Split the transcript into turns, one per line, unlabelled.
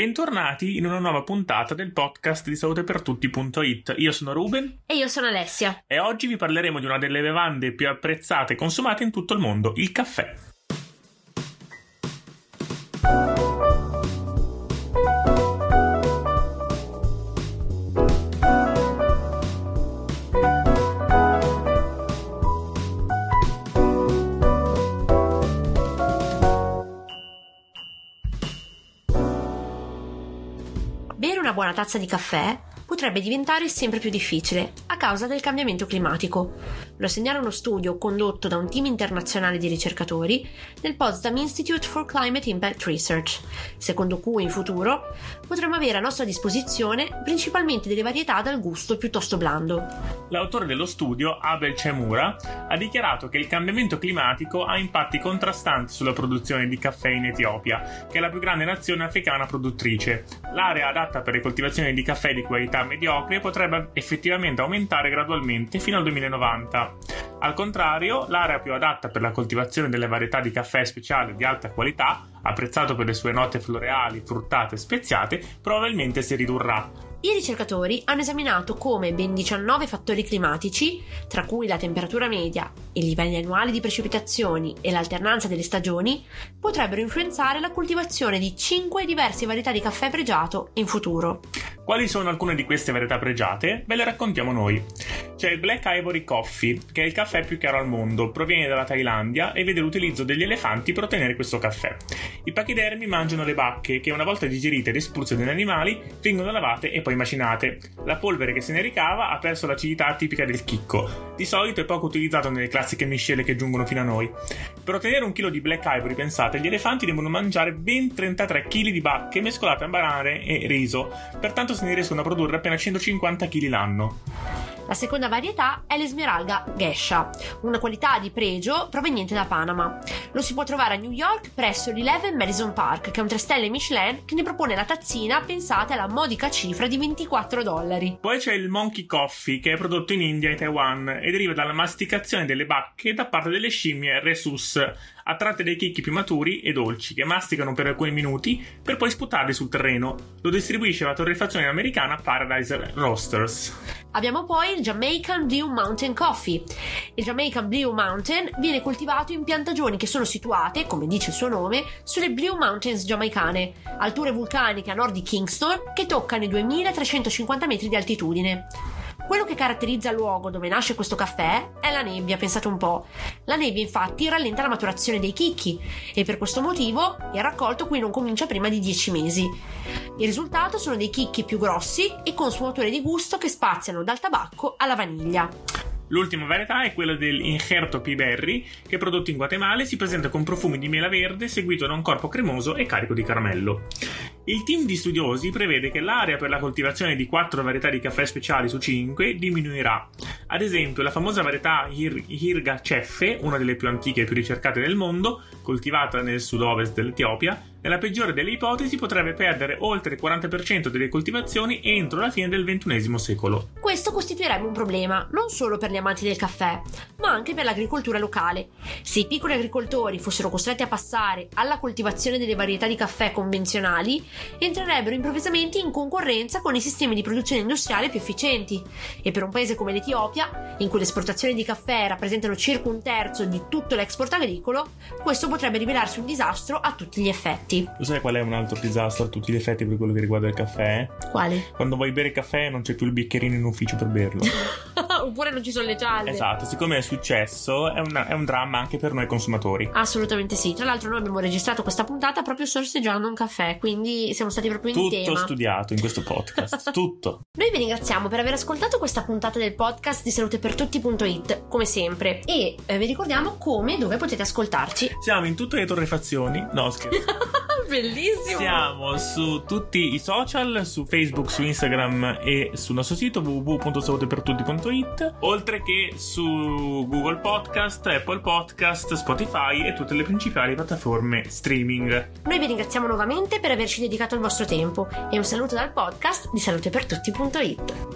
Bentornati in una nuova puntata del podcast di salutepertutti.it. Io sono Ruben
E io sono Alessia.
e oggi vi parleremo di una delle bevande più apprezzate e consumate in tutto il mondo, il caffè.
Bere una buona tazza di caffè potrebbe diventare sempre più difficile a causa del cambiamento climatico. Lo segnala uno studio condotto da un team internazionale di ricercatori del Potsdam Institute for Climate Impact Research, secondo cui in futuro potremo avere a nostra disposizione principalmente delle varietà dal gusto piuttosto blando.
L'autore dello studio, Abel Cemura, ha dichiarato che il cambiamento climatico ha impatti contrastanti sulla produzione di caffè in Etiopia, che è la più grande nazione africana produttrice. L'area adatta per le coltivazioni di caffè di qualità mediocre potrebbe effettivamente aumentare gradualmente fino al 2090. Al contrario, l'area più adatta per la coltivazione delle varietà di caffè speciale di alta qualità, apprezzato per le sue note floreali, fruttate e speziate, probabilmente si ridurrà.
I ricercatori hanno esaminato come ben 19 fattori climatici, tra cui la temperatura media, i livelli annuali di precipitazioni e l'alternanza delle stagioni, potrebbero influenzare la coltivazione di 5 diverse varietà di caffè pregiato in futuro.
Quali sono alcune di queste varietà pregiate? Ve le raccontiamo noi. C'è il Black Ivory Coffee, che è il caffè più chiaro al mondo, proviene dalla Thailandia e vede l'utilizzo degli elefanti per ottenere questo caffè. I pachidermi mangiano le bacche, che una volta digerite ed espulse dagli animali, vengono lavate e poi macinate. La polvere che se ne ricava ha perso l'acidità tipica del chicco. Di solito è poco utilizzato nelle classiche miscele che giungono fino a noi. Per ottenere un chilo di Black Ivory, pensate, gli elefanti devono mangiare ben 33 kg di bacche mescolate a banane e riso, pertanto se ne riescono a produrre appena 150 kg l'anno.
La seconda varietà è l'Esmeralda Gesha, una qualità di pregio proveniente da Panama. Lo si può trovare a New York presso l'Eleven Madison Park, che è un 3 stelle Michelin che ne propone la tazzina pensate alla modica cifra di 24 dollari.
Poi c'è il Monkey Coffee, che è prodotto in India e Taiwan e deriva dalla masticazione delle bacche da parte delle scimmie Rhesus, attratte dai chicchi più maturi e dolci, che masticano per alcuni minuti per poi sputarli sul terreno. Lo distribuisce la torrefazione americana Paradise Roasters.
Abbiamo poi il Jamaican Blue Mountain Coffee. Il Jamaican Blue Mountain viene coltivato in piantagioni che sono situate, come dice il suo nome, sulle Blue Mountains giamaicane, alture vulcaniche a nord di Kingston che toccano i 2350 metri di altitudine. Quello che caratterizza il luogo dove nasce questo caffè è la nebbia, pensate un po'. La nebbia infatti rallenta la maturazione dei chicchi e per questo motivo il raccolto qui non comincia prima di 10 mesi. Il risultato sono dei chicchi più grossi e con sfumature di gusto che spaziano dal tabacco alla vaniglia.
L'ultima varietà è quella del Injerto P. Berry, che prodotto in Guatemala si presenta con profumi di mela verde seguito da un corpo cremoso e carico di caramello. Il team di studiosi prevede che l'area per la coltivazione di 4 varietà di caffè speciali su 5 diminuirà. Ad esempio, la famosa varietà Hir- Hirga Ceffe, una delle più antiche e più ricercate del mondo, coltivata nel sud-ovest dell'Etiopia, nella peggiore delle ipotesi potrebbe perdere oltre il 40% delle coltivazioni entro la fine del XXI secolo.
Questo costituirebbe un problema non solo per gli amanti del caffè, ma anche per l'agricoltura locale. Se i piccoli agricoltori fossero costretti a passare alla coltivazione delle varietà di caffè convenzionali, entrerebbero improvvisamente in concorrenza con i sistemi di produzione industriale più efficienti. E per un paese come l'Etiopia, in cui le esportazioni di caffè rappresentano circa un terzo di tutto l'export agricolo, questo potrebbe rivelarsi un disastro a tutti gli effetti.
Lo sai qual è un altro disastro a tutti gli effetti per quello che riguarda il caffè?
Quali?
Quando vuoi bere caffè non c'è più il bicchierino in ufficio per berlo.
Oppure non ci sono le cialde.
esatto, siccome è successo è, una- è un dramma anche per noi consumatori.
Assolutamente sì. Tra l'altro, noi abbiamo registrato questa puntata proprio sorseggiando un caffè, quindi siamo stati proprio in
Tutto
tema.
studiato in questo podcast, tutto.
Noi vi ringraziamo per aver ascoltato questa puntata del podcast di salutepertutti.it, come sempre. E eh, vi ricordiamo come e dove potete ascoltarci.
Siamo in tutte le torrefazioni. No, scherzo.
Bellissimo!
Siamo su tutti i social, su Facebook, su Instagram e sul nostro sito www.salutepertutti.it, oltre che su Google Podcast, Apple Podcast, Spotify e tutte le principali piattaforme streaming.
Noi vi ringraziamo nuovamente per averci dedicato il vostro tempo e un saluto dal podcast di salutepertutti.it.